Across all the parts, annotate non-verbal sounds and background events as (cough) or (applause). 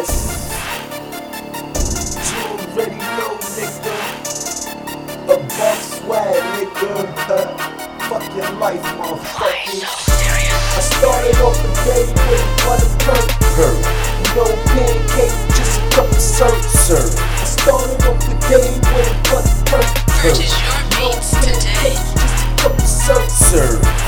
Yes. You already know, nigga. A buck swag, nigga. Fuck your life, motherfucker. I started off the day with. Perk. No pancake, just a cup of syrup. Sir. I started off the day with perk. Purchase your beats today. Just a cup of syrup.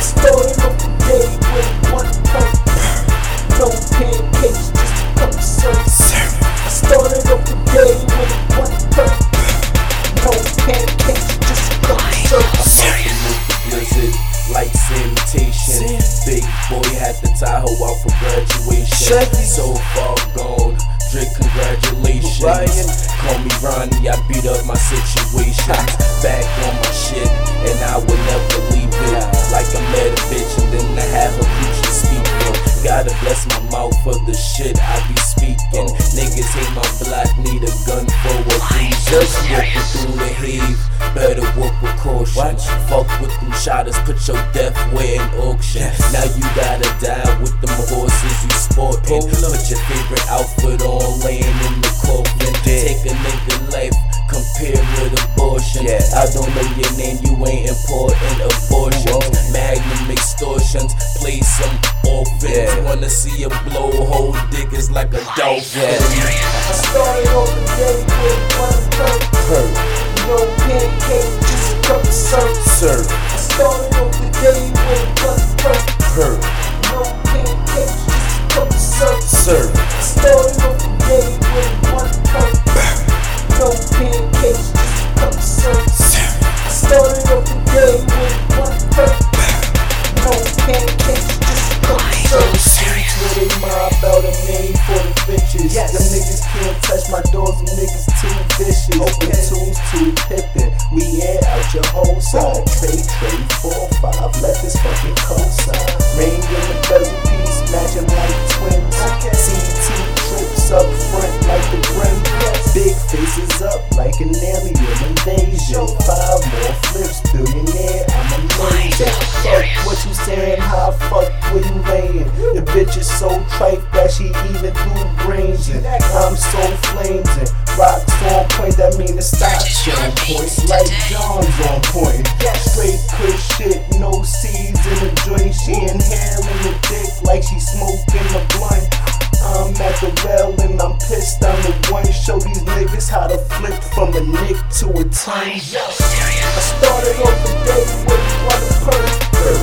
Big boy had the Tahoe out for graduation. So far gone, Drake, congratulations. Ryan. Call me Ronnie, I beat up my situation. (laughs) Back on my shit, and I will never leave it. Like I met a bitch, and then I have a future speaking. Gotta bless my mouth for the shit I be speaking. Niggas hate my block, need a gun for a reason. Just walking through the haze, better walk with caution. Fuck with them shotters, put your death way in auction. Now you gotta die with them horses you sporting. Put your favorite outfit on, laying in the coffin. Take a nigga life, compare with abortion. I don't know your name, you ain't important. Abortions, magnum extortions, play some orphans. Wanna see a blowhole dick is like a dolphin. I started off the day with one perk. No pancake, a cup of syrup. Sir, I started off the day with one perk. No pancakes, just a cup of syrup. sir, I started off the day with one perk. No pancakes, just a cup of syrup. I started off the day with one perk. No pancakes, just a cup of syrup. Streets where they mob out a name for the bitches. Yes. Them niggas can't touch my doors, side. Trade, trade, four, five. Let this fucking cosign. Ring in the bezel piece, matching like twins. CT trips up front like the brim. Big faces up like an alien invasion. Five more flips, billionaire. I'm amazing. Fuck what you saying, how I fuck with you laying. The bitch is so trite that she even do brains. And I'm so flames and rocks on point. That mean the stocks on point. Like John's in the blind. I'm at the well and I'm pissed I'm the one. Show these niggas how to flip from a nick to a time. Yo, I started off the day with one burger.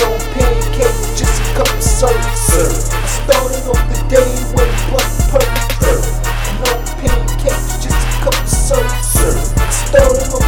No pancake, just a cup of syrup. I started off the day with one burger. No pancake, just a cup of syrup. I started off